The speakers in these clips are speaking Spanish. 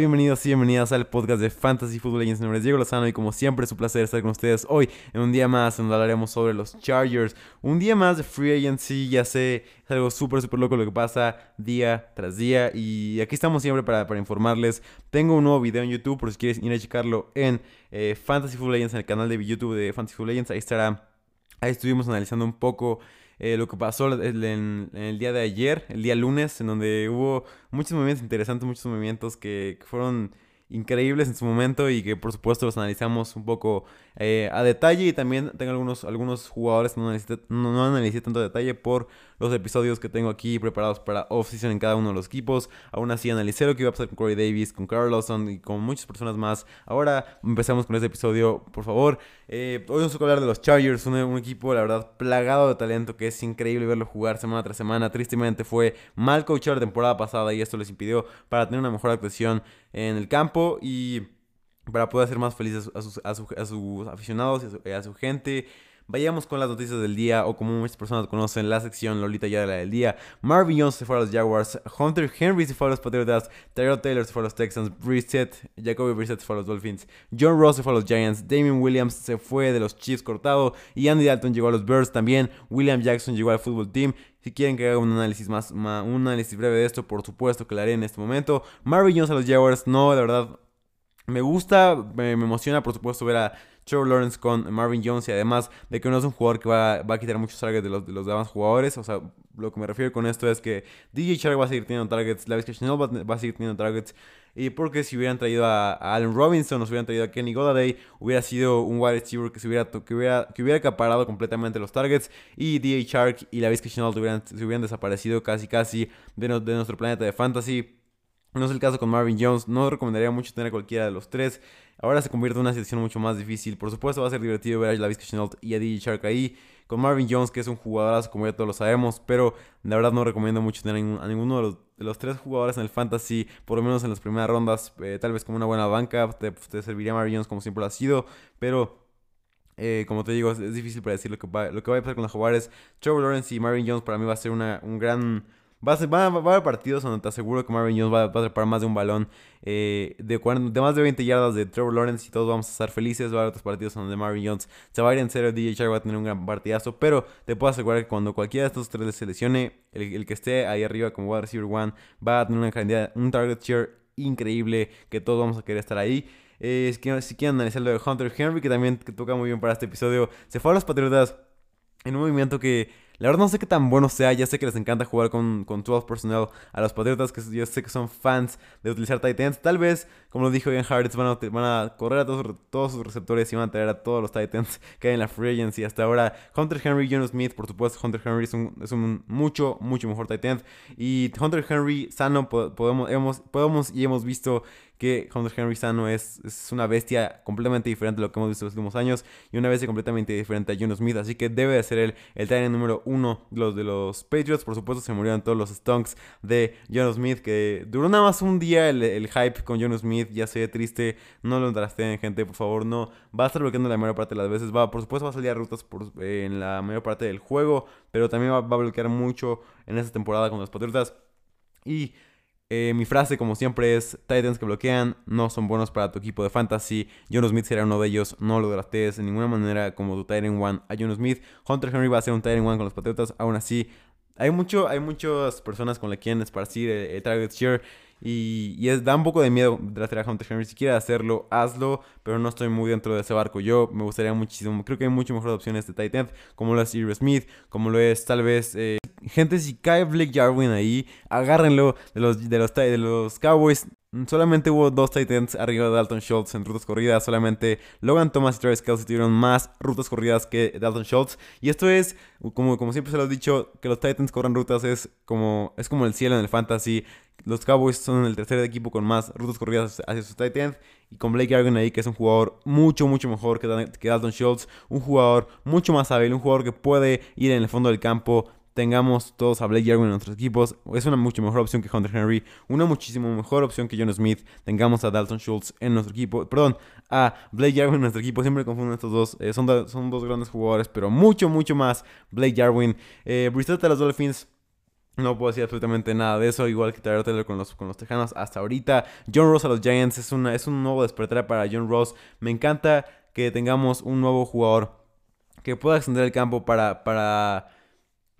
Bienvenidos y bienvenidas al podcast de Fantasy Football Legends. Mi nombre es Diego Lozano y como siempre es un placer estar con ustedes hoy en un día más donde hablaremos sobre los Chargers. Un día más de Free Agency, ya sé, es algo súper, súper loco lo que pasa día tras día y aquí estamos siempre para, para, informarles. Tengo un nuevo video en YouTube por si quieres ir a checarlo en eh, Fantasy Football Legends, en el canal de YouTube de Fantasy Football Legends. Ahí estará, ahí estuvimos analizando un poco eh, lo que pasó en, el día de ayer, el día lunes, en donde hubo muchos movimientos interesantes, muchos movimientos que, fueron increíbles en su momento y que por supuesto los analizamos un poco eh, a detalle y también tengo algunos, algunos jugadores que no analicé, no, analicé tanto detalle por los episodios que tengo aquí preparados para off-season en cada uno de los equipos. Aún así analicé lo que iba a pasar con Corey Davis, con Carl Lawson y con muchas personas más. Ahora empezamos con este episodio, por favor. Eh, hoy vamos a hablar de los Chargers, un, un, equipo la verdad plagado de talento que es increíble verlo jugar semana tras semana. Tristemente fue mal coachado la temporada pasada y esto les impidió para tener una mejor actuación en el campo y para poder hacer más felices a sus, aficionados y a su, gente. Vayamos con las noticias del día, o como muchas personas conocen, la sección Lolita ya de la del día. Marvin Jones se fue a los Jaguars, Hunter Henry se fue a los Patriotas, Tyrell Taylor se fue a los Texans, Brissett, Jacoby Brissett se fue a los Dolphins, John Ross se fue a los Giants, Damien Williams se fue de los Chiefs cortado y Andy Dalton llegó a los Bears también, William Jackson llegó al Football Team. Si quieren que haga un análisis más, un análisis breve de esto, por supuesto que lo haré en este momento. Marvin Jones a los Jaguars, no, de verdad, me gusta, me, emociona por supuesto ver a Trevor Lawrence con Marvin Jones y además de que no es un jugador que va, a quitar muchos targets de los, de los demás jugadores. O sea, lo que me refiero con esto es que DJ Shark va a seguir teniendo targets, Lavis Chanel va, a seguir teniendo targets. Y porque si hubieran traído a, Allen Robinson si hubieran traído a Kenny Golladay, hubiera sido un wide receiver que, se hubiera, que, hubiera, que hubiera acaparado completamente los targets. Y DJ Shark y Lavis Chanel se hubieran desaparecido casi casi de, de nuestro planeta de fantasy. No es el caso con Marvin Jones, no recomendaría mucho tener a cualquiera de los tres. Ahora se convierte en una situación mucho más difícil. Por supuesto va a ser divertido ver a Lavis Chenault y a DJ Shark ahí. Con Marvin Jones, que es un jugadorazo como ya todos lo sabemos. Pero la verdad no recomiendo mucho tener a ninguno de los, de los tres jugadores en el fantasy. Por lo menos en las primeras rondas. Eh, tal vez como una buena banca. Te, serviría Marvin Jones como siempre lo ha sido. Pero eh, como te digo, es, difícil para decir lo que, va, lo que va a pasar con los jugadores. Trevor Lawrence y Marvin Jones para mí va a ser una, un gran Va a, haber partidos donde te aseguro que Marvin Jones va, a trepar más de un balón eh, de, más de 20 yardas de Trevor Lawrence y todos vamos a estar felices. Va a haber otros partidos donde Marvin Jones se va a ir en serio. DJ Shark va a tener un gran partidazo. Pero te puedo asegurar que cuando cualquiera de estos tres se lesione, el, que esté ahí arriba como wide receiver one va a tener una cantidad, un target share increíble que todos vamos a querer estar ahí. Eh, si quieren analizar lo de Hunter Henry, que también toca muy bien para este episodio, se fue a los Patriotas en un movimiento que la verdad no sé qué tan bueno sea, ya sé que les encanta jugar con, con 12 personnel a los Patriotas, que yo sé que son fans de utilizar tight ends. Tal vez, como lo dijo Ian Harris, van a, van a correr a todos, todos, sus receptores y van a traer a todos los tight ends que hay en la free agency hasta ahora. Hunter Henry, John Smith, por supuesto, Hunter Henry es un, es un mucho, mucho mejor tight end. Y Hunter Henry sano, podemos, hemos, podemos y hemos visto que Hunter Henry Sano es, es, una bestia completamente diferente a lo que hemos visto en los últimos años y una bestia completamente diferente a John Smith. Así que debe de ser el, el tight número uno los de los Patriots. Por supuesto, se murieron todos los stunks de John Smith, que duró nada más un día el, hype con John Smith. Ya sé, triste, no lo en gente, por favor, no. Va a estar bloqueando la mayor parte de las veces. Va, por supuesto, va a salir a rutas por, en la mayor parte del juego, pero también va, va a bloquear mucho en esta temporada con los Patriotas. Y eh, mi frase, como siempre, es: Titans que bloquean no son buenos para tu equipo de fantasy. John Smith será uno de ellos. No lo draftees de ninguna manera como tu Titan One a John Smith. Hunter Henry va a ser un Titan One con los Patriotas. Aún así, hay, mucho, hay muchas personas con las que quieren esparcir el, target share. Y, es, da un poco de miedo draftear a Hunter Henry. Si quieres hacerlo, hazlo. Pero no estoy muy dentro de ese barco. Yo me gustaría muchísimo. Creo que hay mucho mejores opciones de Titan. Como lo es Irv Smith. Como lo es tal vez. Eh, gente, si cae Blake Jarwin ahí, agárrenlo de los, de los, de los Cowboys. Solamente hubo dos Titans arriba de Dalton Schultz en rutas corridas. Solamente Logan Thomas y Travis Kelsey tuvieron más rutas corridas que Dalton Schultz. Y esto es, como, como siempre se lo he dicho, que los Titans corran rutas es como, es como el cielo en el fantasy. Los Cowboys son el tercer equipo con más rutas corridas hacia sus Titans. Y con Blake Jarwin ahí, que es un jugador mucho, mucho mejor que, que Dalton Schultz. Un jugador mucho más hábil. Un jugador que puede ir en el fondo del campo tengamos todos a Blake Jarwin en nuestros equipos. Es una mucho mejor opción que Hunter Henry. Una muchísimo mejor opción que John Smith. Tengamos a Dalton Schultz en nuestro equipo. Perdón, a Blake Jarwin en nuestro equipo. Siempre confundo estos dos. Eh, son, son dos grandes jugadores, pero mucho, mucho más Blake Jarwin. Eh, Bristol de los Dolphins No puedo decir absolutamente nada de eso, igual que Tyler Taylor con los, con los Tejanos hasta ahorita. John Ross a los Giants es, una, es un nuevo despertar para John Ross. Me encanta que tengamos un nuevo jugador que pueda extender el campo para, para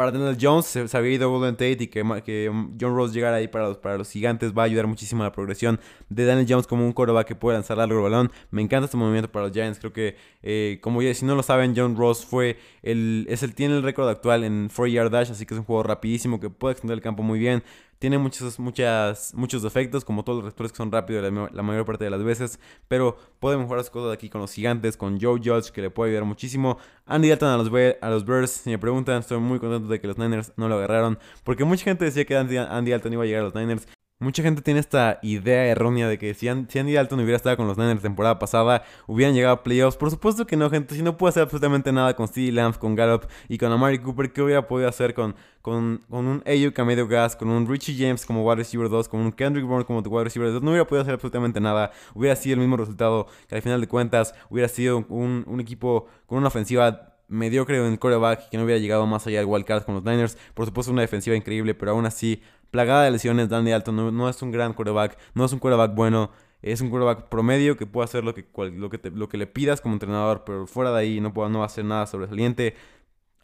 para Daniel Jones se, había ido Golden Tate y que, que, John Rose llegara ahí para los, para los gigantes va a ayudar muchísimo a la progresión de Daniel Jones como un quarterback que puede lanzar largo balón. Me encanta este movimiento para los Giants. Creo que, eh, como ya, si no lo saben, John Ross fue el, es el, tiene el récord actual en 4 yard dash, así que es un juego rapidísimo que puede extender el campo muy bien. Tiene muchos, muchas, muchos defectos, como todos los receptores que son rápidos la, mayor parte de las veces. Pero puede mejorar las cosas aquí con los gigantes, con Joe Judge, que le puede ayudar muchísimo. Andy Dalton a los, a los Bears, si me preguntan, estoy muy contento de que los Niners no lo agarraron. Porque mucha gente decía que Andy, Andy Dalton iba a llegar a los Niners. Mucha gente tiene esta idea errónea de que si, Andy Dalton hubiera estado con los Niners la temporada pasada, hubieran llegado a playoffs. Por supuesto que no, gente. Si no puede hacer absolutamente nada con Steve Lamb, con Gallup y con Amari Cooper, ¿qué hubiera podido hacer con, un Ayuk a medio gas, con un Richie James como wide receiver 2, con un Kendrick Bourne como wide receiver 2? No hubiera podido hacer absolutamente nada. Hubiera sido el mismo resultado que al final de cuentas hubiera sido un, un equipo con una ofensiva mediocre en el coreback que no hubiera llegado más allá del wildcard con los Niners. Por supuesto, una defensiva increíble, pero aún así plagada de lesiones. Danny Alton no, es un gran quarterback, no es un quarterback bueno. Es un quarterback promedio que puede hacer lo que, lo, que lo que le pidas como entrenador, pero fuera de ahí no, puede, no va a hacer nada sobresaliente.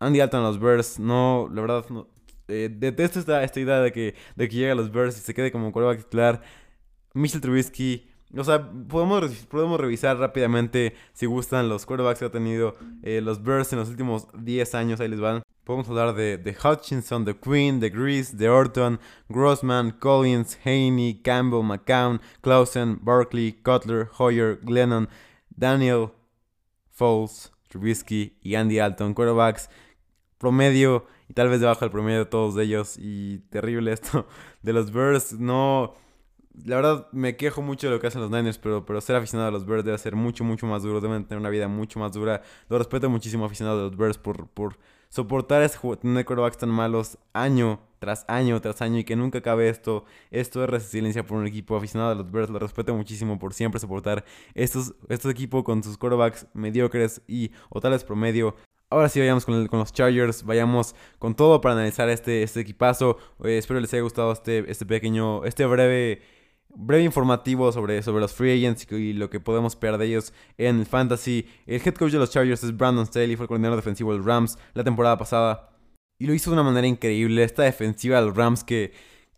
Andy Alton a los Bears, no, la verdad, no, eh, detesto esta, esta idea de que, de que llegue a los Bears y se quede como quarterback titular. Mitchell Trubisky, o sea, podemos, podemos revisar rápidamente si gustan los quarterbacks que ha tenido eh, los Bears en los últimos 10 años, ahí les van. Podemos hablar de, de Hutchinson, de Queen, de Grease, de Orton, Grossman, Collins, Haney, Campbell, McCown, Clausen, Barkley, Cutler, Hoyer, Glennon, Daniel, Foles, Trubisky y Andy Alton. Quarterbacks promedio y tal vez debajo del promedio de todos ellos. Y terrible esto de los Bears. No la verdad me quejo mucho de lo que hacen los Niners, pero, pero ser aficionado a los Bears debe ser mucho, mucho más duro. Deben tener una vida mucho más dura. Lo respeto muchísimo aficionado a los Bears por, por soportar tener quarterbacks tan malos año tras año tras año y que nunca acabe esto. Esto es resiliencia por un equipo aficionado a los Bears. Lo respeto muchísimo por siempre soportar estos, estos equipos con sus quarterbacks mediocres y o tales promedio. Ahora sí, vayamos con, con, los Chargers, vayamos con todo para analizar este, este equipazo. Eh, espero les haya gustado este, este pequeño, este breve breve informativo sobre, sobre los free agents y lo que podemos esperar de ellos en el fantasy. El head coach de los Chargers es Brandon Staley, fue el coordinador defensivo de los Rams la temporada pasada. Y lo hizo de una manera increíble. Esta defensiva de los Rams que,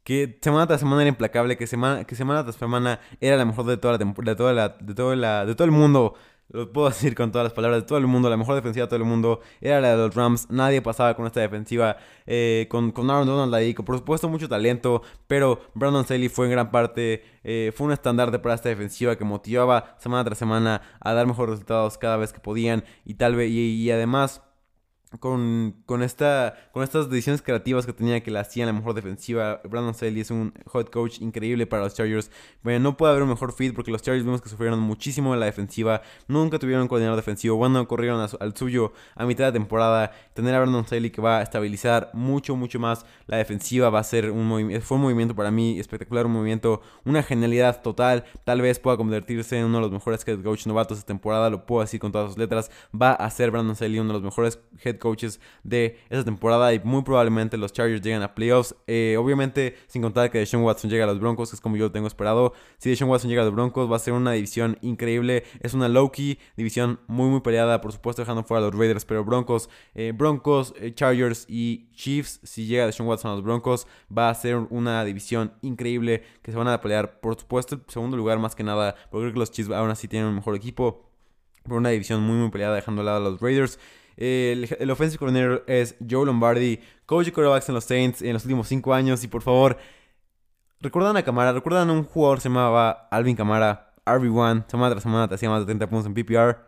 que semana tras semana era implacable, que semana, que semana tras semana era la mejor de toda la de de de todo el mundo lo puedo decir con todas las palabras de todo el mundo, la mejor defensiva de todo el mundo era la de los Rams. Nadie pasaba con esta defensiva, eh, con, con Aaron Donald ahí, por supuesto mucho talento, pero Brandon Staley fue en gran parte, eh, fue un estandarte para esta defensiva que motivaba semana tras semana a dar mejores resultados cada vez que podían y tal vez, y además con, con, esta, con estas decisiones creativas que tenía que la hacían la mejor defensiva. Brandon Staley es un hot coach increíble para los Chargers. Bueno, no puede haber un mejor fit porque los Chargers vimos que sufrieron muchísimo en la defensiva. Nunca tuvieron un coordinador defensivo. Bueno, corrieron al suyo a mitad de temporada. Tener a Brandon Staley que va a estabilizar mucho, mucho más la defensiva va a ser un movimiento. Fue un movimiento para mí espectacular, un movimiento, una genialidad total. Tal vez pueda convertirse en uno de los mejores head coach novatos esta temporada. Lo puedo decir con todas sus letras. Va a ser Brandon Staley uno de los mejores head coaches de esa temporada y muy probablemente los Chargers lleguen a playoffs. Eh, obviamente, sin contar que Deshaun Watson llega a los Broncos, que es como yo lo tengo esperado. Si Deshaun Watson llega a los Broncos, va a ser una división increíble. Es una low-key división muy, muy peleada. Por supuesto, dejando fuera a los Raiders, pero Broncos, eh, Broncos, eh, Chargers y Chiefs. Si llega Deshaun Watson a los Broncos, va a ser una división increíble que se van a pelear. Por supuesto, el segundo lugar más que nada, porque creo que los Chiefs aún así tienen un mejor equipo. Por una división muy, muy peleada, dejando al lado a los Raiders. El, el offensive coordinator es Joe Lombardi, coach de quarterbacks en los Saints en los últimos 5 años. Y por favor, recuerdan a Camara, recuerdan a un jugador se llamaba Alvin Camara, RB1, semana tras semana te hacía más de 30 puntos en PPR.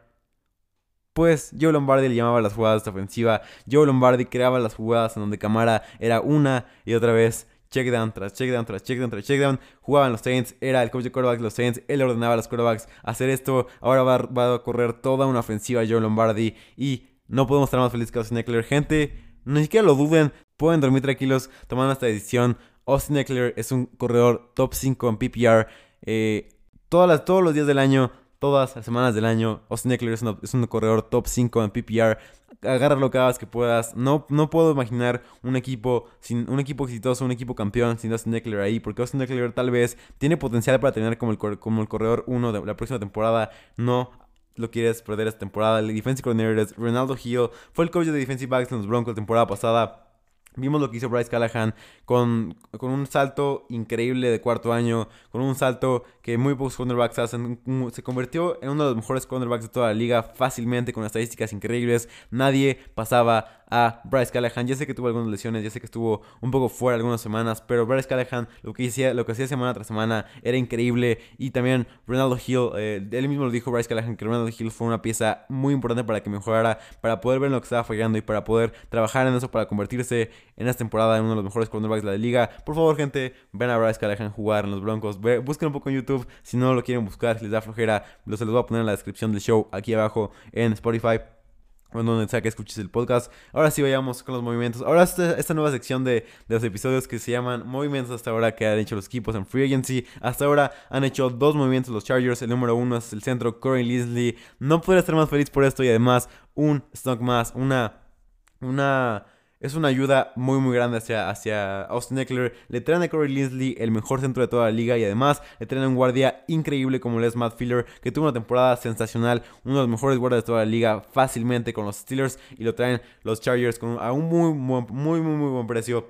Pues Joe Lombardi le llamaba las jugadas de ofensiva. Joe Lombardi creaba las jugadas en donde Camara era una y otra vez check down tras check down tras check down tras check down. Jugaban los Saints, era el coach de quarterbacks de los Saints, él ordenaba a los quarterbacks hacer esto. Ahora va, va, a correr toda una ofensiva Joe Lombardi y no podemos estar más felices que Austin Eckler. Gente, ni siquiera lo duden. Pueden dormir tranquilos tomando esta decisión. Austin Eckler es un corredor top 5 en PPR. Eh, todas todos los días del año todas las semanas del año. Austin Eckler es, un corredor top 5 en PPR. Agárralo cada vez que puedas. No, no puedo imaginar un equipo sin un equipo exitoso, un equipo campeón sin Austin Eckler ahí. Porque Austin Eckler tal vez tiene potencial para tener como el, como el corredor 1 de la próxima temporada. No lo quieres perder esta temporada. El defensive coordinator es Ronaldo Hill. Fue el coach de defensive backs en los Broncos la temporada pasada. Vimos lo que hizo Bryce Callahan con, con, un salto increíble de cuarto año, con un salto que muy pocos cornerbacks hacen. Se convirtió en uno de los mejores cornerbacks de toda la liga fácilmente, con estadísticas increíbles. Nadie pasaba a Bryce Callahan. Ya sé que tuvo algunas lesiones, ya sé que estuvo un poco fuera algunas semanas, pero Bryce Callahan lo que hacía, lo que hacía semana tras semana era increíble. Y también Ronaldo Hill, eh, él mismo lo dijo Bryce Callahan, que Ronaldo Hill fue una pieza muy importante para que mejorara, para poder ver lo que estaba fallando y para poder trabajar en eso, para convertirse en esta temporada en uno de los mejores cornerbacks de la liga. Por favor, gente, ven a Bryce Callahan jugar en los Broncos. busquen un poco en YouTube. Si no lo quieren buscar, si les da flojera, se los voy a poner en la descripción del show aquí abajo en Spotify o donde sea que escuches el podcast. Ahora sí vayamos con los movimientos. Ahora esta, esta nueva sección de, los episodios que se llaman movimientos hasta ahora que han hecho los equipos en Free Agency. Hasta ahora han hecho dos movimientos los Chargers. El número uno es el centro Corey Leslie. No podría estar más feliz por esto y además un stock más, una... Una es una ayuda muy muy grande hacia, hacia Austin Eckler. Le traen a Corey Linsley, el mejor centro de toda la liga. Y además le traen a un guardia increíble como es Matt Filler, que tuvo una temporada sensacional. Uno de los mejores guardias de toda la liga fácilmente con los Steelers. Y lo traen los Chargers con, a un muy, muy, muy, muy, buen precio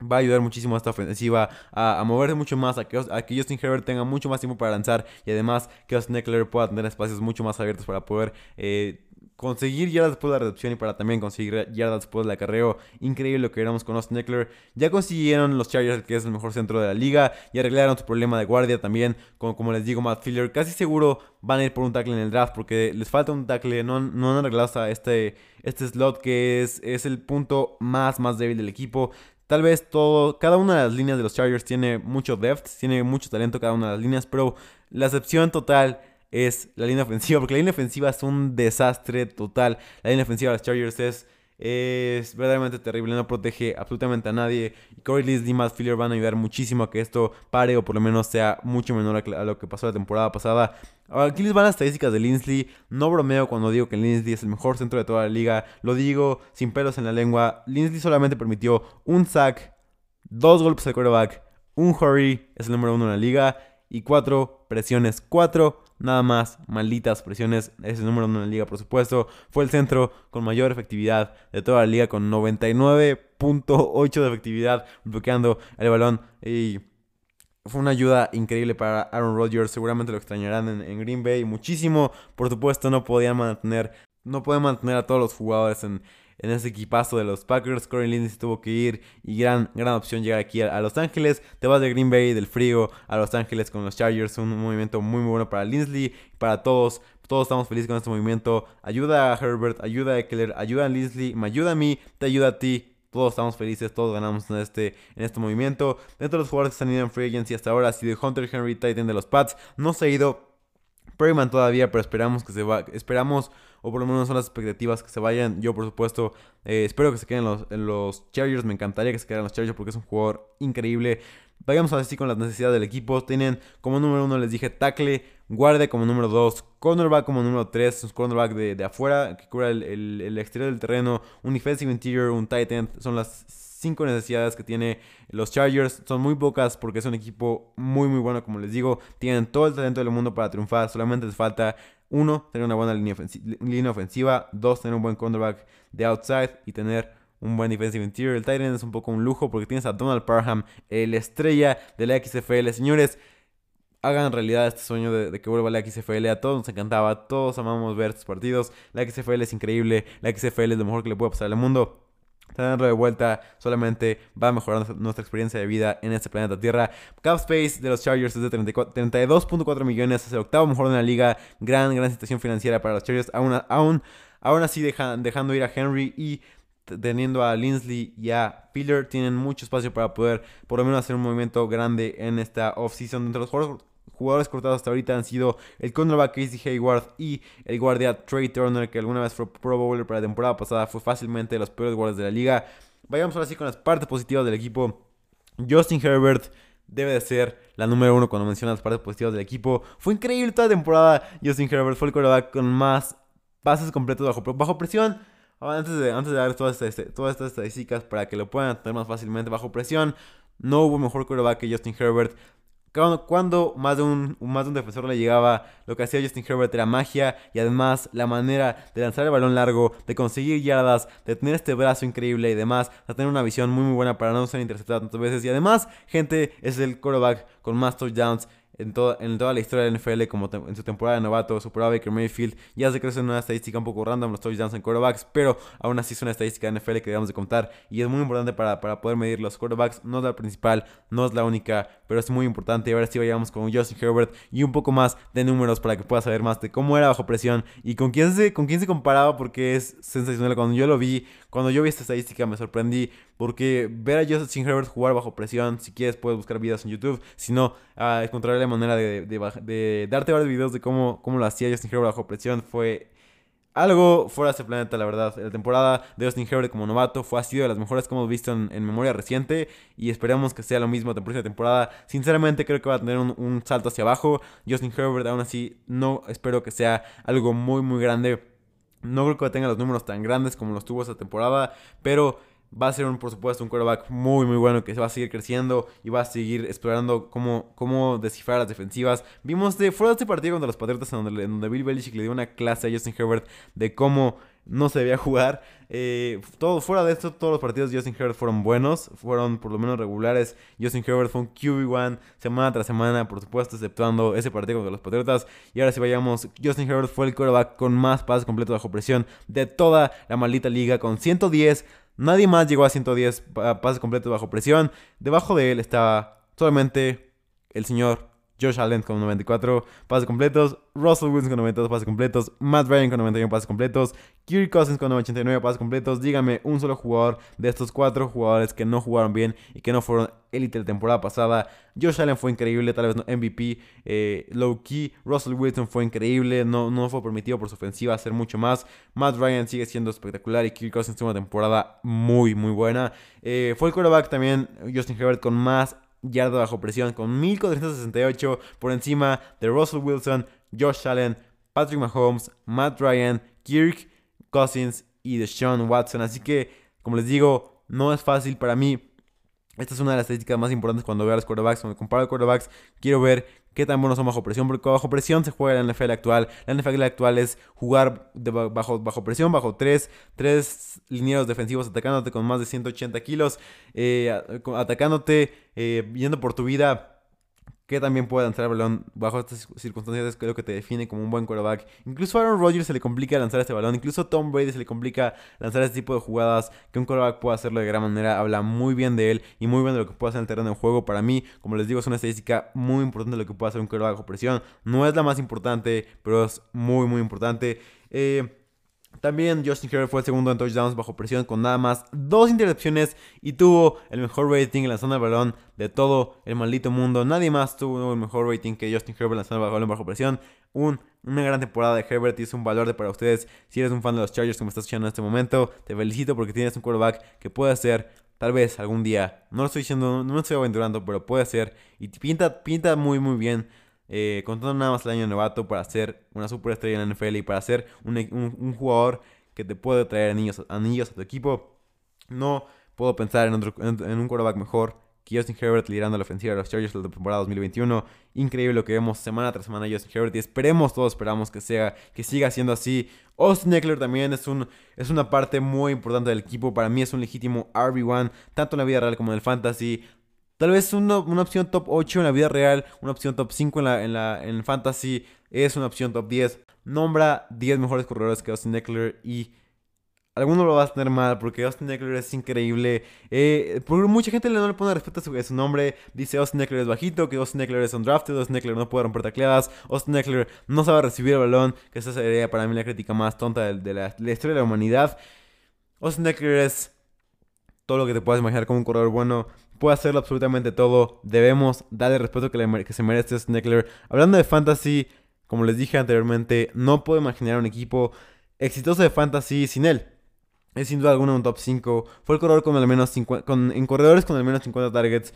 va a ayudar muchísimo a esta ofensiva a, moverse mucho más, a que, a que, Justin Herbert tenga mucho más tiempo para lanzar y además que Austin Eckler pueda tener espacios mucho más abiertos para poder eh, conseguir yardas después de la reducción y para también conseguir yardas después del acarreo. Increíble lo que éramos con Austin Eckler. Ya consiguieron los Chargers, que es el mejor centro de la liga, y arreglaron su problema de guardia también. Como, como les digo, Matt Filler casi seguro van a ir por un tackle en el draft porque les falta un tackle. No, no han arreglado este, este slot que es, es el punto más, más débil del equipo. Tal vez todo, cada una de las líneas de los Chargers tiene mucho depth, tiene mucho talento cada una de las líneas, pero la excepción total es la línea ofensiva, porque la línea ofensiva es un desastre total. La línea ofensiva de los Chargers es, es verdaderamente terrible, no protege absolutamente a nadie. Y Corey Leslie y Matt Filler van a ayudar muchísimo a que esto pare o por lo menos sea mucho menor a lo que pasó la temporada pasada. Aquí les van las estadísticas de Linsley. No bromeo cuando digo que Linsley es el mejor centro de toda la liga. Lo digo sin pelos en la lengua. Linsley solamente permitió un sack, dos golpes de quarterback, un hurry, es el número uno en la liga, y cuatro presiones. Cuatro nada más malditas presiones. Es el número uno en la liga, por supuesto. Fue el centro con mayor efectividad de toda la liga, con 99.8 de efectividad bloqueando el balón. Y fue una ayuda increíble para Aaron Rodgers. Seguramente lo extrañarán en, Green Bay muchísimo. Por supuesto, no podían mantener, no pueden mantener a todos los jugadores en, en ese equipazo de los Packers. Corey Lindsey tuvo que ir y gran, gran opción llegar aquí a, Los Ángeles. Te vas de Green Bay, del frío, a Los Ángeles con los Chargers. Un movimiento muy, muy bueno para Linsley, para todos. Todos estamos felices con este movimiento. Ayuda a Herbert, ayuda a Eckler, ayuda a Linsley, me ayuda a mí, te ayuda a ti. Todos estamos felices, todos ganamos en este, en este movimiento. Dentro de los jugadores que han ido en Free Agency hasta ahora ha sido Hunter Henry Titan de los Pats. No se ha ido Perryman todavía, pero esperamos que se va. Esperamos o por lo menos son las expectativas que se vayan. Yo, por supuesto, eh, espero que se queden los, los Chargers. Me encantaría que se quedaran los Chargers porque es un jugador increíble. Vayamos así con las necesidades del equipo. Tienen como número uno, les dije, tackle, guardia como número dos, cornerback como número tres, un cornerback de, de afuera que cubra el, el, exterior del terreno, un defensive interior, un tight end. Son las cinco necesidades que tiene los Chargers. Son muy pocas porque es un equipo muy muy bueno, como les digo. Tienen todo el talento del mundo para triunfar. Solamente les falta uno, tener una buena línea, ofensiva. Dos, tener un buen cornerback de outside y tener un buen defensive interior. El Titan es un poco un lujo porque tienes a Donald Parham, el estrella de la XFL. Señores, hagan realidad este sueño de, que vuelva la XFL. A todos nos encantaba, todos amamos ver estos partidos. La XFL es increíble, la XFL es lo mejor que le puede pasar al mundo. Tenerlo de vuelta solamente va a mejorar nuestra experiencia de vida en este planeta Tierra. Cap Space de los Chargers es de 32.4 millones, es el octavo mejor de la liga. Gran, gran situación financiera para los Chargers. Aún, aún, aún así dejando ir a Henry y teniendo a Linsley y a Filler, tienen mucho espacio para poder por lo menos hacer un movimiento grande en esta offseason. Dentro de los jugadores cortados hasta ahorita han sido el cornerback Casey Hayward y el guardia Trey Turner, que alguna vez fue Pro Bowler para la temporada pasada, fue fácilmente los peores guardias de la liga. Vayamos ahora sí con las partes positivas del equipo. Justin Herbert debe de ser la número uno cuando menciona las partes positivas del equipo. Fue increíble toda la temporada. Justin Herbert fue el quarterback con más pases completos bajo, bajo presión. Antes de, antes de dar todas estas, todas estas estadísticas para que lo puedan tener más fácilmente bajo presión, no hubo mejor quarterback que Justin Herbert. Cuando, más, de un, más de un defensor le llegaba, lo que hacía Justin Herbert era magia y además la manera de lanzar el balón largo, de conseguir yardas, de tener este brazo increíble y demás, de tener una visión muy muy buena para no ser interceptado tantas veces. Y además, gente, es el quarterback con más touchdowns en, en toda la historia del NFL, como en su temporada de novato, superaba a Baker Mayfield. Ya sé que es una estadística un poco random los touchdowns en quarterbacks, pero aún así es una estadística de NFL que debemos de contar y es muy importante para, para poder medir los quarterbacks. No es la principal, no es la única, pero es muy importante. Y ahora sí vayamos con Justin Herbert y un poco más de números para que puedas saber más de cómo era bajo presión y con quién se, con quién se comparaba, porque es sensacional. Cuando yo lo vi, cuando yo vi esta estadística me sorprendí porque ver a Justin Herbert jugar bajo presión, si quieres puedes buscar videos en YouTube, si no, uh, encontrar la manera de, de, darte varios videos de cómo, cómo lo hacía Justin Herbert bajo presión. Fue algo fuera de este planeta, la verdad. La temporada de Justin Herbert como novato fue ha sido de las mejores que hemos visto en, memoria reciente y esperamos que sea lo mismo la próxima temporada. Sinceramente creo que va a tener un, un salto hacia abajo. Justin Herbert aún así no espero que sea algo muy muy grande. No creo que tenga los números tan grandes como los tuvo esta temporada, pero va a ser, un, por supuesto, un quarterback muy, muy bueno que se va a seguir creciendo y va a seguir explorando cómo, cómo descifrar las defensivas. Vimos de fuera de este partido contra los Patriotas en donde, Bill Belichick le dio una clase a Justin Herbert de cómo no se debía jugar. Eh, todo, fuera de esto, todos los partidos de Justin Herbert fueron buenos, fueron por lo menos regulares. Justin Herbert fue un QB1 semana tras semana, por supuesto, exceptuando ese partido contra los Patriotas. Y ahora si vayamos, Justin Herbert fue el quarterback con más pases completos bajo presión de toda la maldita liga, con 110 Nadie más llegó a 110 pases completos bajo presión. Debajo de él estaba solamente el señor Josh Allen con 94 pases completos, Russell Wilson con 92 pases completos, Matt Ryan con 91 pases completos, Kirk Cousins con 89 pases completos. Dígame un solo jugador de estos cuatro jugadores que no jugaron bien y que no fueron élite la temporada pasada. Josh Allen fue increíble, tal vez no MVP, eh, low key. Russell Wilson fue increíble, no, no fue permitido por su ofensiva hacer mucho más. Matt Ryan sigue siendo espectacular y Kirk Cousins tuvo una temporada muy, muy buena. Eh, fue el quarterback también, Justin Herbert, con más yarda bajo presión con 1468 por encima de Russell Wilson, Josh Allen, Patrick Mahomes, Matt Ryan, Kirk Cousins y Deshaun Watson. Así que, como les digo, no es fácil para mí. Esta es una de las estadísticas más importantes cuando veo a los quarterbacks. Cuando comparo a quarterbacks, quiero ver qué tan buenos son bajo presión, porque bajo presión se juega la NFL actual. La NFL actual es jugar bajo, bajo presión, bajo tres, tres linieros defensivos atacándote con más de 180 kilos, eh, atacándote, eh, yendo por tu vida que también puede lanzar el balón bajo estas circunstancias, creo que te define como un buen quarterback. Incluso a Aaron Rodgers se le complica lanzar este balón, incluso a Tom Brady se le complica lanzar este tipo de jugadas, que un quarterback pueda hacerlo de gran manera, habla muy bien de él y muy bien de lo que puede hacer en el terreno de juego. Para mí, como les digo, es una estadística muy importante lo que puede hacer un quarterback bajo presión. No es la más importante, pero es muy, muy importante. Eh, también Justin Herbert fue el segundo en touchdowns bajo presión con nada más dos intercepciones y tuvo el mejor rating lanzando el balón de todo el maldito mundo. Nadie más tuvo el mejor rating que Justin Herbert lanzando el balón bajo presión. Un, una gran temporada de Herbert y es un valor para ustedes. Si eres un fan de los Chargers me estás escuchando en este momento, te felicito porque tienes un quarterback que puede ser tal vez algún día. No lo estoy diciendo, no estoy aventurando, pero puede ser y pinta, pinta muy muy bien eh, contando nada más el año novato para ser una superestrella en la NFL y para ser un, jugador que te puede traer anillos, anillos a tu equipo. No puedo pensar en, en, un quarterback mejor que Justin Herbert liderando la ofensiva de los Chargers la temporada 2021. Increíble lo que vemos semana tras semana Justin Herbert y esperemos, todos esperamos que, sea, que siga siendo así. Austin Eckler también es, un, es una parte muy importante del equipo. Para mí es un legítimo RB1, tanto en la vida real como en el fantasy. Tal vez una, opción top 8 en la vida real, una opción top 5 en la, en la en fantasy, es una opción top 10. Nombra 10 mejores corredores que Austin Eckler y alguno lo va a tener mal porque Austin Eckler es increíble. Eh, mucha gente no le pone respeto a su, nombre. Dice Austin Eckler es bajito, que Austin Eckler es undrafted, Austin Eckler no puede romper tacleadas, Austin Eckler no sabe recibir el balón, que esa sería para mí la crítica más tonta de, la, de la historia de la humanidad. Austin Eckler es todo lo que te puedas imaginar como un corredor bueno puede hacerlo absolutamente todo. Debemos darle el respeto que, que se merece Sneckler. Hablando de fantasy, como les dije anteriormente, no puedo imaginar un equipo exitoso de fantasy sin él. Es sin duda alguna un top 5. Fue el corredor con al menos 50, con, en corredores con al menos 50 targets.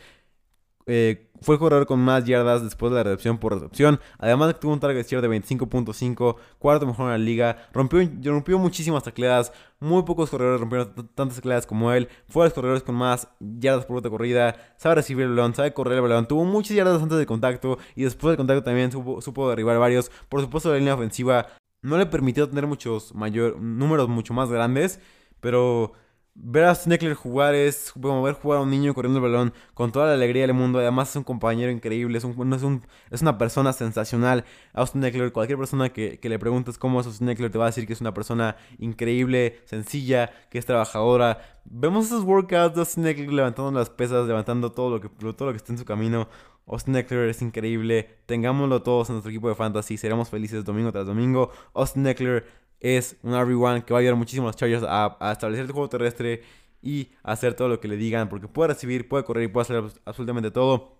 Eh, fue el corredor con más yardas después de la recepción por recepción. Además tuvo un target share de 25.5, cuarto mejor en la liga. Rompió, rompió muchísimas tacleadas. Muy pocos corredores rompieron tantas tacleadas como él. Fue de los corredores con más yardas por ruta corrida. Sabe recibir el balón, sabe correr el balón. Tuvo muchas yardas antes del contacto. Y después del contacto también supo, supo derribar varios. Por supuesto, la línea ofensiva no le permitió tener muchos mayor, números mucho más grandes. Pero Ver a Sneckler jugar es como ver jugar a un niño corriendo el balón con toda la alegría del mundo. Además es un compañero increíble, es, un, es, un, es una persona sensacional. Austin Eckler, cualquier persona que, que, le preguntes cómo es Austin Eckler te va a decir que es una persona increíble, sencilla, que es trabajadora. Vemos esos workouts de Austin Eckler levantando las pesas, levantando todo lo que, todo lo que está en su camino. Austin Eckler es increíble. Tengámoslo todos en nuestro equipo de fantasy. Seremos felices domingo tras domingo. Austin Eckler es un RB1 que va a ayudar muchísimo a los Chargers a, establecer el juego terrestre y hacer todo lo que le digan, porque puede recibir, puede correr y puede hacer absolutamente todo.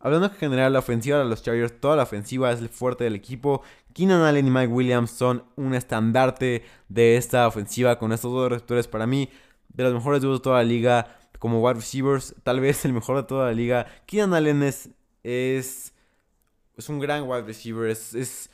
Hablando en general, la ofensiva de los Chargers, toda la ofensiva es el fuerte del equipo. Keenan Allen y Mike Williams son un estandarte de esta ofensiva con estos dos receptores para mí, de los mejores de toda la liga, como wide receivers, tal vez el mejor de toda la liga. Keenan Allen es, es, un gran wide receiver, es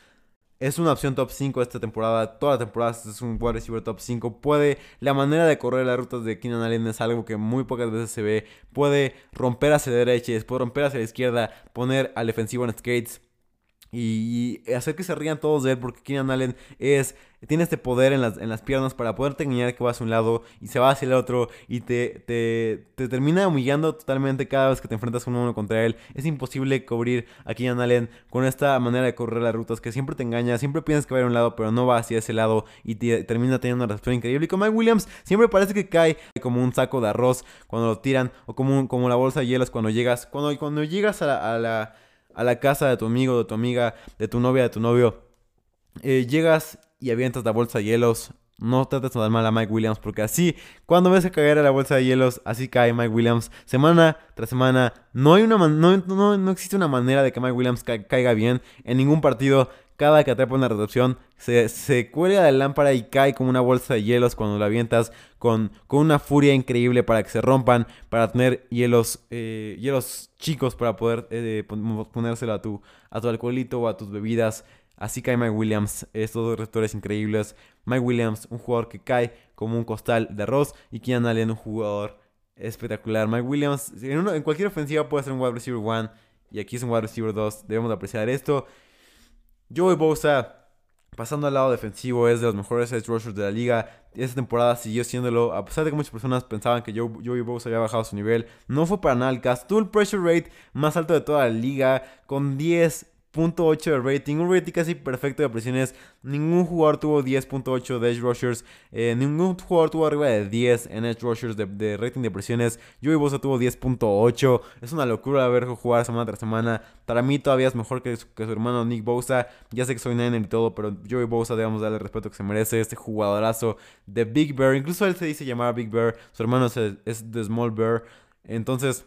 una opción top 5 esta temporada. Toda la temporada es un wide receiver top 5. Puede. La manera de correr las rutas de Keenan Allen es algo que muy pocas veces se ve. Puede romper hacia la derecha, puede romper hacia la izquierda, poner al defensivo en skates y, hacer que se rían todos de él porque Keenan Allen es tiene este poder en las, en las piernas para poderte engañar que va hacia un lado y se va hacia el otro y te, te, te termina humillando totalmente cada vez que te enfrentas uno a uno contra él. Es imposible cubrir a Keenan Allen con esta manera de correr las rutas que siempre te engaña, siempre piensas que va a ir a un lado pero no va hacia ese lado y te, termina teniendo una recepción increíble. Y con Mike Williams siempre parece que cae como un saco de arroz cuando lo tiran o como, como la bolsa de hielos cuando llegas, cuando, cuando llegas a la a la casa de tu amigo, de tu amiga, de tu novia, de tu novio, eh, llegas y avientas la bolsa de hielos. No trates de dar mal a Mike Williams porque así, cuando ves a caer a la bolsa de hielos, así cae Mike Williams semana tras semana. No, hay una no, no, existe una manera de que Mike Williams caiga bien en ningún partido cada que atrapa una recepción, se, se cuelga de la lámpara y cae como una bolsa de hielos cuando la avientas con, con una furia increíble para que se rompan, para tener hielos, eh, hielos chicos para poder eh, ponérselo a tu, a tu alcoholito o a tus bebidas. Así cae Mike Williams, estos dos receptores increíbles. Mike Williams, un jugador que cae como un costal de arroz. Y Keenan Allen, un jugador espectacular. Mike Williams, en, en cualquier ofensiva puede ser un wide receiver 1. Y aquí es un wide receiver 2. Debemos apreciar esto. Joey Bosa, pasando al lado defensivo, es de los mejores edge rushers de la liga. Esta temporada siguió siéndolo, a pesar de que muchas personas pensaban que Joey Bosa había bajado su nivel. No fue para nada el. Tuvo el pressure rate más alto de toda la liga, con 10 10.8 de rating, un rating casi perfecto de presiones. Ningún jugador tuvo 10.8 de edge rushers, eh, ningún jugador tuvo arriba de 10 en edge rushers de, rating de presiones. Joey Bosa tuvo 10.8. Es una locura verlo jugar semana tras semana. Para mí todavía es mejor que su, hermano Nick Bosa. Ya sé que soy Niner y todo, pero Joey Bosa debemos darle el respeto que se merece. Este jugadorazo de Big Bear. Incluso él se dice llamar Big Bear. Su hermano es, es de Small Bear. Entonces...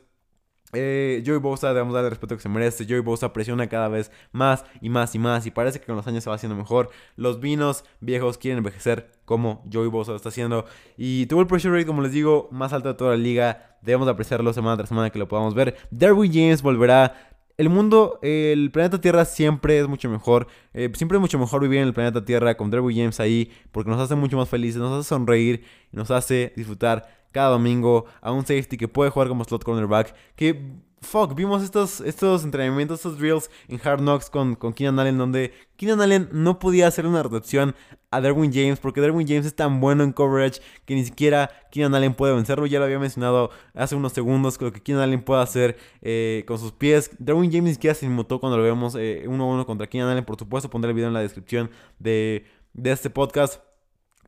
Eh, Joey Bosa, debemos darle el respeto que se merece. Joey Bosa presiona cada vez más y más y más. Y parece que con los años se va haciendo mejor. Los vinos viejos quieren envejecer como Joey Bosa lo está haciendo. Y tuvo el pressure rate, como les digo, más alto de toda la liga. Debemos apreciarlo semana tras semana que lo podamos ver. Derwin James volverá. El mundo, el planeta Tierra siempre es mucho mejor. Eh, siempre es mucho mejor vivir en el planeta Tierra con Derwin James ahí. Porque nos hace mucho más felices, nos hace sonreír nos hace disfrutar cada domingo a un safety que puede jugar como slot cornerback. Que, fuck, vimos estos, estos entrenamientos, estos drills en Hard Knocks con, con Keenan Allen, donde Keenan Allen no podía hacer una recepción a Derwin James, porque Derwin James es tan bueno en coverage que ni siquiera Keenan Allen puede vencerlo. Ya lo había mencionado hace unos segundos, lo que Keenan Allen puede hacer eh, con sus pies. Derwin James ni siquiera se inmutó cuando lo vemos eh, uno a uno contra Keenan Allen. Por supuesto, pondré el video en la descripción de, de este podcast.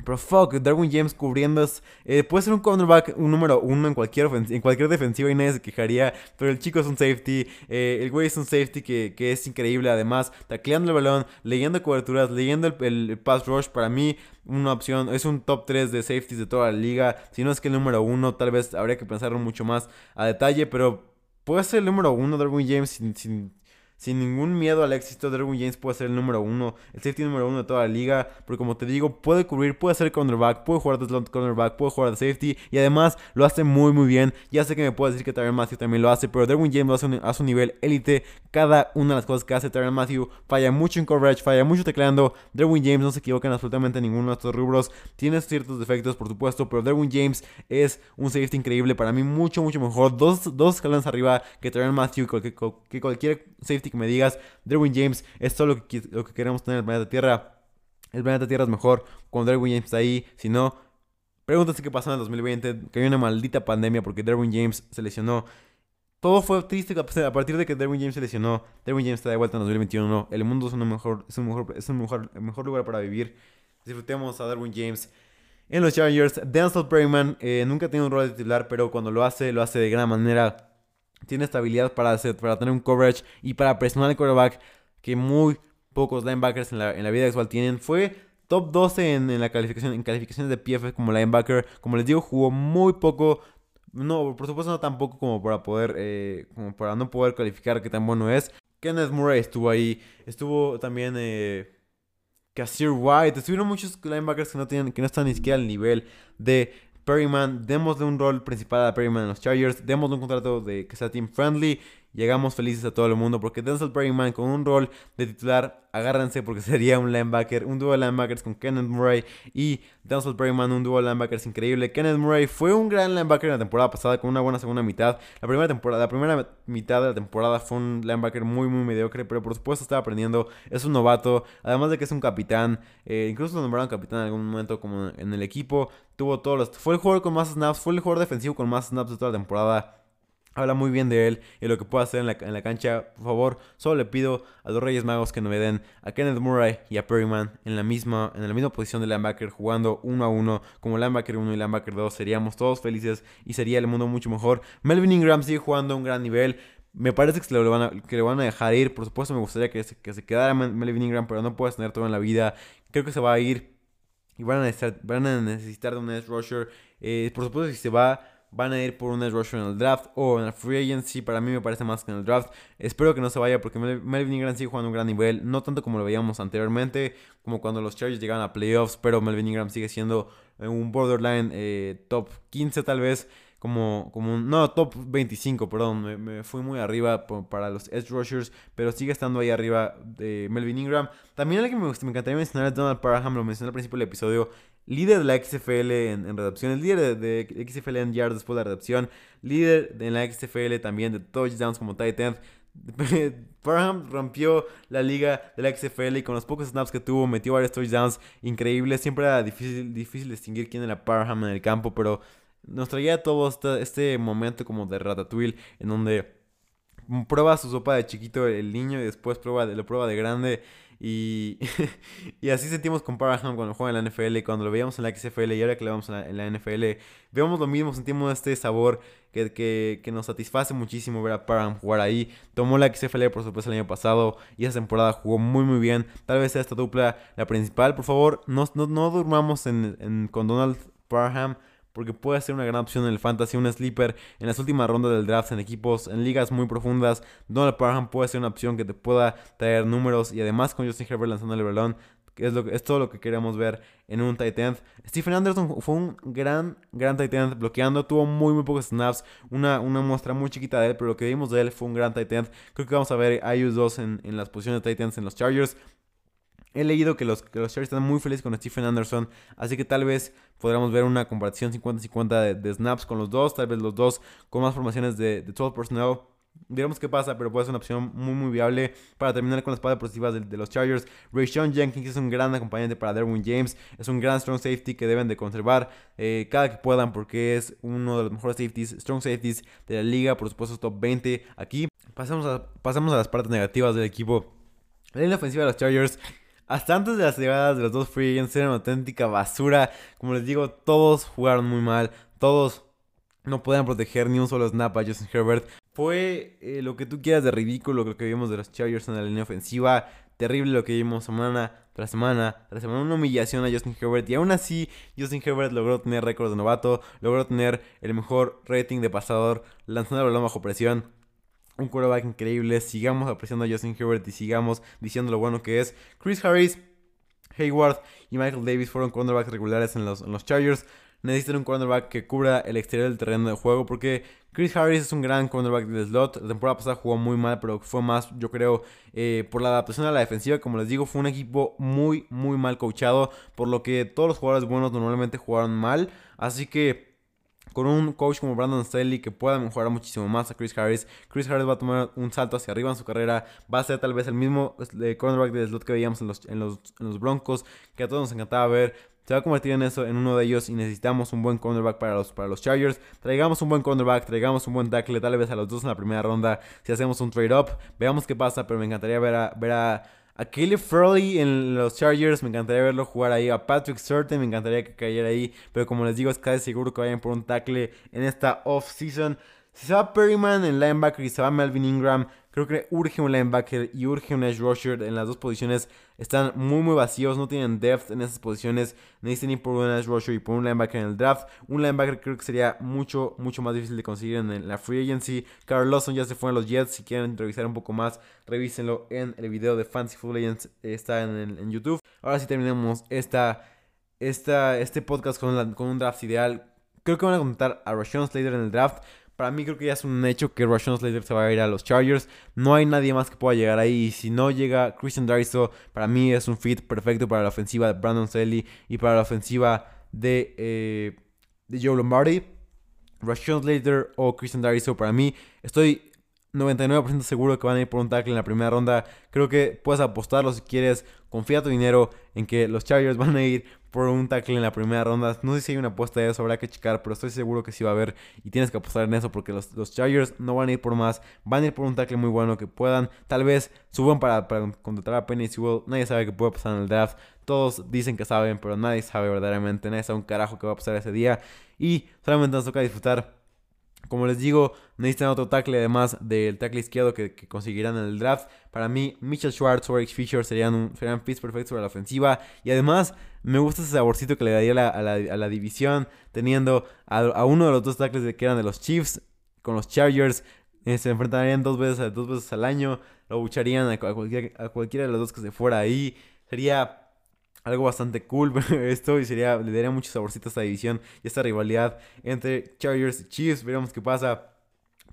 Pero fuck, Darwin James cubriendo eh, puede ser un cornerback, un número uno en cualquier, en cualquier defensiva y nadie se quejaría. Pero el chico es un safety. Eh, el güey es un safety que, que, es increíble. Además, tacleando el balón, leyendo coberturas, leyendo el, el, pass rush. Para mí, una opción. Es un top 3 de safeties de toda la liga. Si no es que el número uno, tal vez habría que pensarlo mucho más a detalle. Pero puede ser el número uno, Darwin James, sin sin ningún miedo al éxito, Derwin James puede ser el número uno, el safety número uno de toda la liga, porque como te digo, puede cubrir, puede ser cornerback, puede jugar de slot cornerback, puede jugar de safety, y además lo hace muy muy bien. Ya sé que me puede decir que Tyron Matthew también lo hace, pero Derwin James lo hace a su nivel élite. Cada una de las cosas que hace Tyron Matthew falla mucho en coverage, falla mucho tecleando. Derwin James no se equivoca en absolutamente ninguno de estos rubros. Tiene ciertos defectos, por supuesto, pero Derwin James es un safety increíble. Para mí, mucho, mucho mejor. Dos, dos escalones arriba que Tyron Matthew, que, que cualquier safety que me digas, Derwin James es lo que, lo que queremos tener en el planeta Tierra. El planeta Tierra es mejor cuando Derwin James está ahí. Si no, pregúntate qué pasó en el 2020. Que hay una maldita pandemia porque Derwin James se lesionó. Todo fue triste a partir de que Derwin James se lesionó. Derwin James está de vuelta en 2021. El mundo es, un mejor, es, un mejor lugar para vivir. Disfrutemos a Derwin James en los Chargers. Denzel Perryman eh, nunca tiene un rol de titular, pero cuando lo hace, lo hace de gran manera tiene estabilidad para, hacer, para tener un coverage y para presionar el quarterback que muy pocos linebackers en la, en la vida actual tienen. Fue top 12 en, la calificación, en calificaciones de PF como linebacker. Como les digo, jugó muy poco. No, por supuesto no tan poco como para poder, eh, como para no poder calificar qué tan bueno es. Kenneth Murray estuvo ahí. Estuvo también eh, White. Estuvieron muchos linebackers que no, tienen, que no están ni siquiera al nivel de Perryman, démosle un rol principal a Perryman en los Chargers, démosle un contrato de que sea team friendly llegamos felices a todo el mundo porque Denzel Perryman con un rol de titular, agárrense porque sería un linebacker, un dúo de linebackers con Kenneth Murray y Denzel Perryman, un dúo de linebackers increíble. Kenneth Murray fue un gran linebacker en la temporada pasada con una buena segunda mitad. La primera temporada, la primera mitad de la temporada fue un linebacker muy muy mediocre, pero por supuesto estaba aprendiendo, es un novato, además de que es un capitán, eh, incluso lo nombraron capitán en algún momento como en el equipo, tuvo todos los, fue el jugador con más snaps, fue el jugador defensivo con más snaps de toda la temporada Habla muy bien de él y lo que puede hacer en la, cancha. Por favor, solo le pido a los Reyes Magos que no me den a Kenneth Murray y a Perryman en la misma, en la misma posición de linebacker, jugando uno a uno como linebacker 1 y linebacker 2. Seríamos todos felices y sería el mundo mucho mejor. Melvin Ingram sigue jugando a un gran nivel. Me parece que, le van a, que le van a dejar ir. Por supuesto, me gustaría que se, que se quedara Melvin Ingram, pero no puedes tener todo en la vida. Creo que se va a ir y van a necesitar, van a necesitar de un edge rusher. Eh, por supuesto, si se va van a ir por un edge rusher en el draft o en la free agency. Para mí me parece más que en el draft. Espero que no se vaya porque Melvin Ingram sigue jugando un gran nivel. No tanto como lo veíamos anteriormente, como cuando los Chargers llegaban a playoffs. Pero Melvin Ingram sigue siendo eh, un borderline eh, top 15 tal vez. Como, como un, no, top 25, perdón, me, fui muy arriba para los edge rushers, pero sigue estando ahí arriba de Melvin Ingram. También alguien que me, me encantaría mencionar es Donald Parham, lo mencioné al principio del episodio líder de la XFL en, en el líder de, XFL en yards después de la redacción, líder de la XFL también de touchdowns como tight end. Parham rompió la liga de la XFL y con los pocos snaps que tuvo metió varios touchdowns increíbles. Siempre era difícil, difícil distinguir quién era Parham en el campo, pero nos traía todo este, este momento como de Ratatouille en donde prueba su sopa de chiquito el niño y después prueba lo prueba de grande y, y así sentimos con Parham cuando juega en la NFL, cuando lo veíamos en la XFL y ahora que lo vemos en la, NFL, vemos lo mismo, sentimos este sabor que, que, que, nos satisface muchísimo ver a Parham jugar ahí. Tomó la XFL por supuesto el año pasado y esa temporada jugó muy muy bien. Tal vez sea esta dupla la principal. Por favor, no, no, no durmamos en, en, con Donald Parham porque puede ser una gran opción en el fantasy, un sleeper en las últimas rondas del draft en equipos, en ligas muy profundas. Donald Parham puede ser una opción que te pueda traer números y además con Justin Herbert lanzando el balón, que es, lo, es todo lo que queremos ver en un tight end. Stephen Anderson fue un gran, gran tight end bloqueando, tuvo muy, muy pocos snaps, una, una muestra muy chiquita de él, pero lo que vimos de él fue un gran tight end. Creo que vamos a ver a ellos dos en, en las posiciones de tight ends en los Chargers. He leído que los, Chargers están muy felices con Stephen Anderson, así que tal vez podríamos ver una comparación 50-50 de, snaps con los dos, tal vez los dos con más formaciones de, de 12 personnel. Digamos qué pasa, pero puede ser una opción muy muy viable para terminar con las espadas positivas de, los Chargers. Rayshon Jenkins es un gran acompañante para Derwin James, es un gran strong safety que deben de conservar eh, cada que puedan porque es uno de los mejores safeties, strong safeties de la liga, por supuesto top 20 aquí. Pasamos a, pasamos a las partes negativas del equipo. La línea ofensiva de los Chargers hasta antes de las llegadas de los dos free agents era una auténtica basura. Como les digo, todos jugaron muy mal. Todos no podían proteger ni un solo snap a Justin Herbert. Fue eh, lo que tú quieras de ridículo lo que vimos de los Chargers en la línea ofensiva. Terrible lo que vimos semana tras semana tras semana. Una humillación a Justin Herbert. Y aún así, Justin Herbert logró tener récord de novato. Logró tener el mejor rating de pasador lanzando el balón bajo presión. Un quarterback increíble. Sigamos apreciando a Justin Herbert y sigamos diciendo lo bueno que es. Chris Harris, Hayward y Michael Davis fueron cornerbacks regulares en los, en los Chargers necesitan un cornerback que cubra el exterior del terreno de juego porque Chris Harris es un gran cornerback del slot. La temporada pasada jugó muy mal, pero fue más, yo creo, eh, por la adaptación a la defensiva. Como les digo, fue un equipo muy, muy mal coachado, por lo que todos los jugadores buenos normalmente jugaron mal. Así que con un coach como Brandon Staley que pueda mejorar muchísimo más a Chris Harris. Chris Harris va a tomar un salto hacia arriba en su carrera. Va a ser tal vez el mismo eh, cornerback de slot que veíamos en los, en los, en los Broncos, que a todos nos encantaba ver se va a convertir en eso, en uno de ellos y necesitamos un buen cornerback para los, para los Chargers. Traigamos un buen cornerback, traigamos un buen tackle, tal vez a los dos en la primera ronda si hacemos un trade up. Veamos qué pasa, pero me encantaría ver a, ver a, a Caleb Furley en los Chargers, me encantaría verlo jugar ahí. A Patrick Surtain, me encantaría que cayera ahí. Pero como les digo, es casi seguro que vayan por un tackle en esta off-season. Si se va Perryman en linebacker y se va Melvin Ingram, creo que urge un linebacker y urge un edge rusher. En las dos posiciones están muy muy vacíos, no tienen depth en esas posiciones. Necesitan ir por un edge rusher y por un linebacker en el draft. Un linebacker creo que sería mucho mucho más difícil de conseguir en la free agency. Carl Lawson ya se fue en los Jets. Si quieren revisar un poco más, revísenlo en el video de Fancy Football Legends. Está en, en YouTube. Ahora sí terminamos esta, esta, este podcast con, con un draft ideal. Creo que van a contar a Rashawn Slater en el draft. Para mí creo que ya es un hecho que Rashawn Slater se va a ir a los Chargers. No hay nadie más que pueda llegar ahí. Y si no llega Christian Dariso, para mí es un fit perfecto para la ofensiva de Brandon Staley y para la ofensiva de, eh, de Joe Lombardi. Rashawn Slater o Christian Dariso, para mí estoy 99% seguro que van a ir por un tackle en la primera ronda. Creo que puedes apostarlo si quieres. Confía tu dinero en que los Chargers van a ir por un tackle en la primera ronda. No sé si hay una apuesta de eso, habrá que checar, pero estoy seguro que sí va a haber y tienes que apostar en eso porque los, los Chargers no van a ir por más. Van a ir por un tackle muy bueno que puedan. Tal vez suban para, para contratar a Penny Sewell. Nadie sabe qué puede pasar en el draft. Todos dicen que saben, pero nadie sabe verdaderamente. Nadie sabe un carajo qué va a pasar ese día. Y solamente nos toca disfrutar como les digo, necesitan otro tackle además del tackle izquierdo que, conseguirán en el draft. Para mí, Mitchell Schwartz o Eric Fisher serían, un, serían fits perfectos para la ofensiva. Y además, me gusta ese saborcito que le daría a la, división, teniendo a, uno de los dos tackles que eran de los Chiefs con los Chargers. Eh, se enfrentarían dos veces, dos veces al año. Lo bucharían a, a cualquiera de los dos que se fuera ahí. Sería algo bastante cool esto y sería, le daría mucho saborcito a esta división y esta rivalidad entre Chargers y Chiefs. Veremos qué pasa.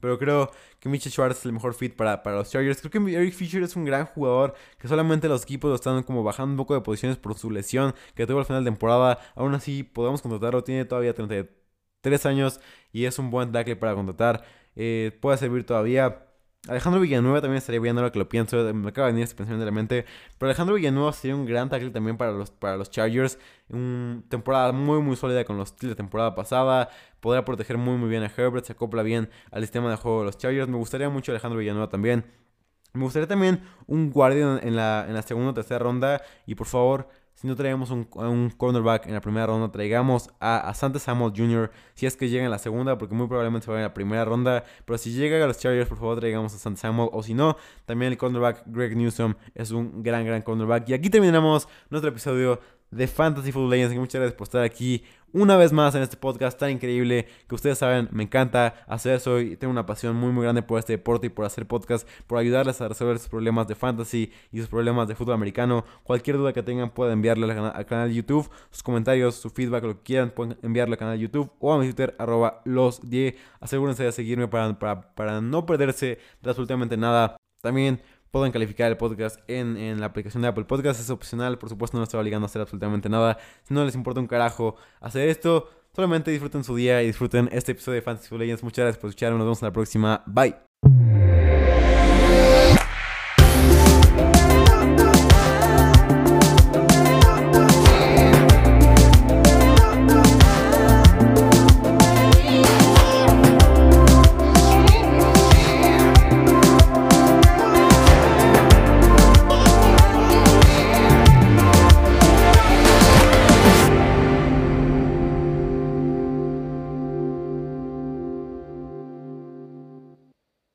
Pero creo que Mitchell Schwartz es el mejor fit para, para, los Chargers. Creo que Eric Fisher es un gran jugador. Que solamente los equipos lo están como bajando un poco de posiciones por su lesión que tuvo al final de temporada. Aún así, podemos contratarlo. Tiene todavía 33 años y es un buen tackle para contratar. Eh, puede servir todavía. Alejandro Villanueva también estaría bien ahora que lo pienso. Me acaba de venir este pensamiento de la mente. Pero Alejandro Villanueva sería un gran tackle también para los, para los Chargers. Una temporada muy, muy sólida con los Steelers de temporada pasada. Podría proteger muy, muy bien a Herbert. Se acopla bien al sistema de juego de los Chargers. Me gustaría mucho Alejandro Villanueva también. Me gustaría también un guardian en la, en la segunda o tercera ronda. Y por favor, si no traigamos un, un, cornerback en la primera ronda, traigamos a, a Samuel Jr. Si es que llega en la segunda, porque muy probablemente se vaya en la primera ronda. Pero si llega a los Chargers, por favor, traigamos a Santa Samuel. O si no, también el cornerback Greg Newsom es un gran, gran cornerback. Y aquí terminamos nuestro episodio de Fantasy Football Legends. Muchas gracias por estar aquí una vez más en este podcast tan increíble que ustedes saben, me encanta hacer eso y tengo una pasión muy muy grande por este deporte y por hacer podcast, por ayudarles a resolver sus problemas de fantasy y sus problemas de fútbol americano. Cualquier duda que tengan pueden enviarle al, canal de YouTube, sus comentarios, su feedback, lo que quieran, pueden enviarle al canal de YouTube o a mi Twitter arroba los 10. Asegúrense de seguirme para, para, para no perderse absolutamente nada. También pueden calificar el podcast en, la aplicación de Apple Podcast. Es opcional, por supuesto, no estoy obligando a hacer absolutamente nada. Si no les importa un carajo hacer esto, solamente disfruten su día y disfruten este episodio de Fantasy Legends. Muchas gracias por escuchar. Nos vemos en la próxima. Bye.